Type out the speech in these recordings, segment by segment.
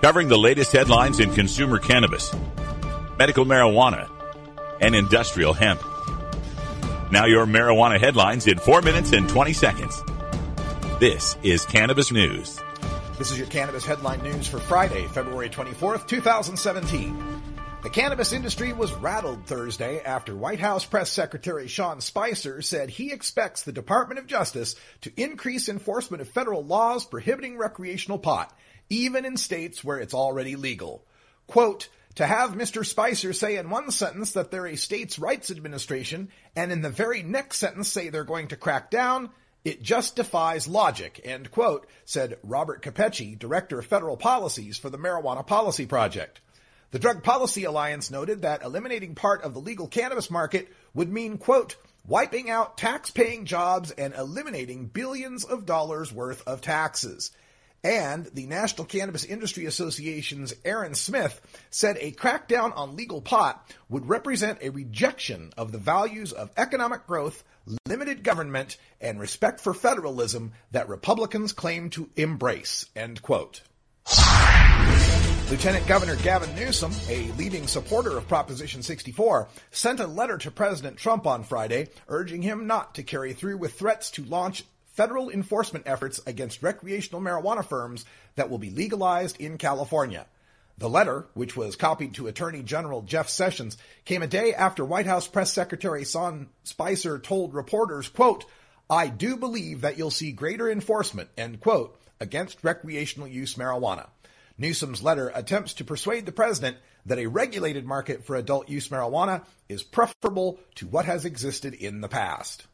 covering the latest headlines in consumer cannabis, medical marijuana, and industrial hemp. Now your marijuana headlines in 4 minutes and 20 seconds. This is Cannabis News. This is your cannabis headline news for Friday, February 24th, 2017. The cannabis industry was rattled Thursday after White House Press Secretary Sean Spicer said he expects the Department of Justice to increase enforcement of federal laws prohibiting recreational pot, even in states where it's already legal. Quote, to have Mr. Spicer say in one sentence that they're a states' rights administration and in the very next sentence say they're going to crack down, it just defies logic, end quote, said Robert Capecchi, Director of Federal Policies for the Marijuana Policy Project. The Drug Policy Alliance noted that eliminating part of the legal cannabis market would mean, quote, wiping out tax-paying jobs and eliminating billions of dollars worth of taxes. And the National Cannabis Industry Association's Aaron Smith said a crackdown on legal pot would represent a rejection of the values of economic growth, limited government, and respect for federalism that Republicans claim to embrace. End quote. Lieutenant Governor Gavin Newsom, a leading supporter of Proposition 64, sent a letter to President Trump on Friday urging him not to carry through with threats to launch federal enforcement efforts against recreational marijuana firms that will be legalized in California. The letter, which was copied to Attorney General Jeff Sessions, came a day after White House Press Secretary Sean Spicer told reporters, quote, I do believe that you'll see greater enforcement, end quote, against recreational use marijuana. Newsom's letter attempts to persuade the president that a regulated market for adult use marijuana is preferable to what has existed in the past.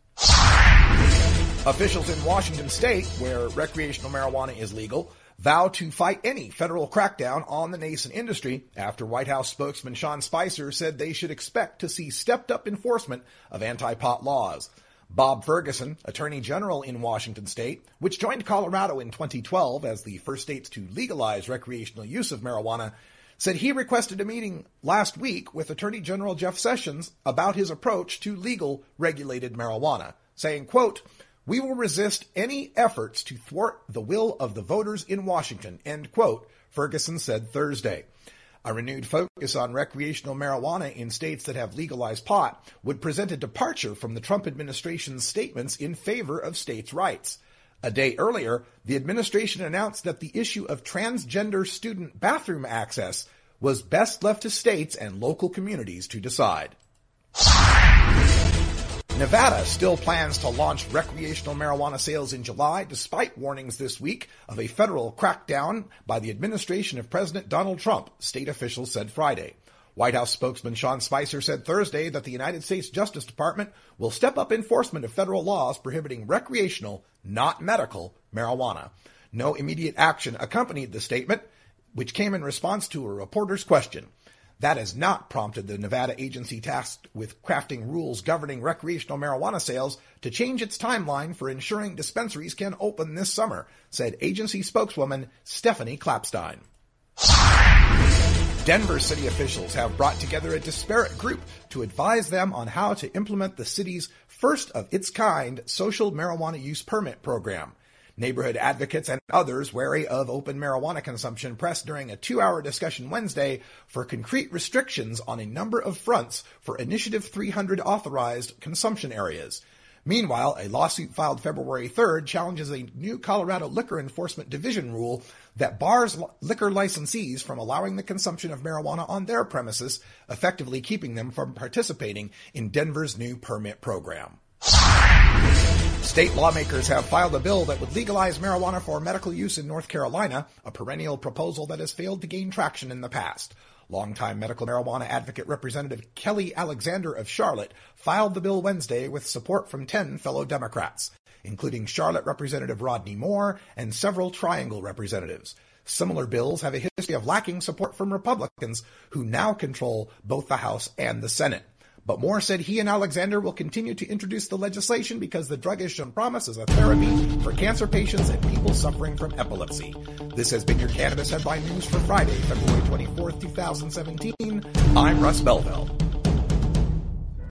Officials in Washington state, where recreational marijuana is legal, vow to fight any federal crackdown on the nascent industry after White House spokesman Sean Spicer said they should expect to see stepped up enforcement of anti-pot laws. Bob Ferguson, Attorney General in Washington state, which joined Colorado in 2012 as the first states to legalize recreational use of marijuana, said he requested a meeting last week with Attorney General Jeff Sessions about his approach to legal regulated marijuana, saying, quote, we will resist any efforts to thwart the will of the voters in Washington, end quote, Ferguson said Thursday. A renewed focus on recreational marijuana in states that have legalized pot would present a departure from the Trump administration's statements in favor of states' rights. A day earlier, the administration announced that the issue of transgender student bathroom access was best left to states and local communities to decide. Nevada still plans to launch recreational marijuana sales in July despite warnings this week of a federal crackdown by the administration of President Donald Trump, state officials said Friday. White House spokesman Sean Spicer said Thursday that the United States Justice Department will step up enforcement of federal laws prohibiting recreational, not medical, marijuana. No immediate action accompanied the statement, which came in response to a reporter's question. That has not prompted the Nevada agency tasked with crafting rules governing recreational marijuana sales to change its timeline for ensuring dispensaries can open this summer, said agency spokeswoman Stephanie Klapstein. Denver city officials have brought together a disparate group to advise them on how to implement the city's first of its kind social marijuana use permit program. Neighborhood advocates and others wary of open marijuana consumption pressed during a two-hour discussion Wednesday for concrete restrictions on a number of fronts for Initiative 300 authorized consumption areas. Meanwhile, a lawsuit filed February 3rd challenges a new Colorado Liquor Enforcement Division rule that bars liquor licensees from allowing the consumption of marijuana on their premises, effectively keeping them from participating in Denver's new permit program. State lawmakers have filed a bill that would legalize marijuana for medical use in North Carolina, a perennial proposal that has failed to gain traction in the past. Longtime medical marijuana advocate Representative Kelly Alexander of Charlotte filed the bill Wednesday with support from 10 fellow Democrats, including Charlotte Representative Rodney Moore and several Triangle representatives. Similar bills have a history of lacking support from Republicans who now control both the House and the Senate. But Moore said he and Alexander will continue to introduce the legislation because the drug has shown promise as a therapy for cancer patients and people suffering from epilepsy. This has been your Cannabis Headline News for Friday, February 24th, 2017. I'm Russ Belville.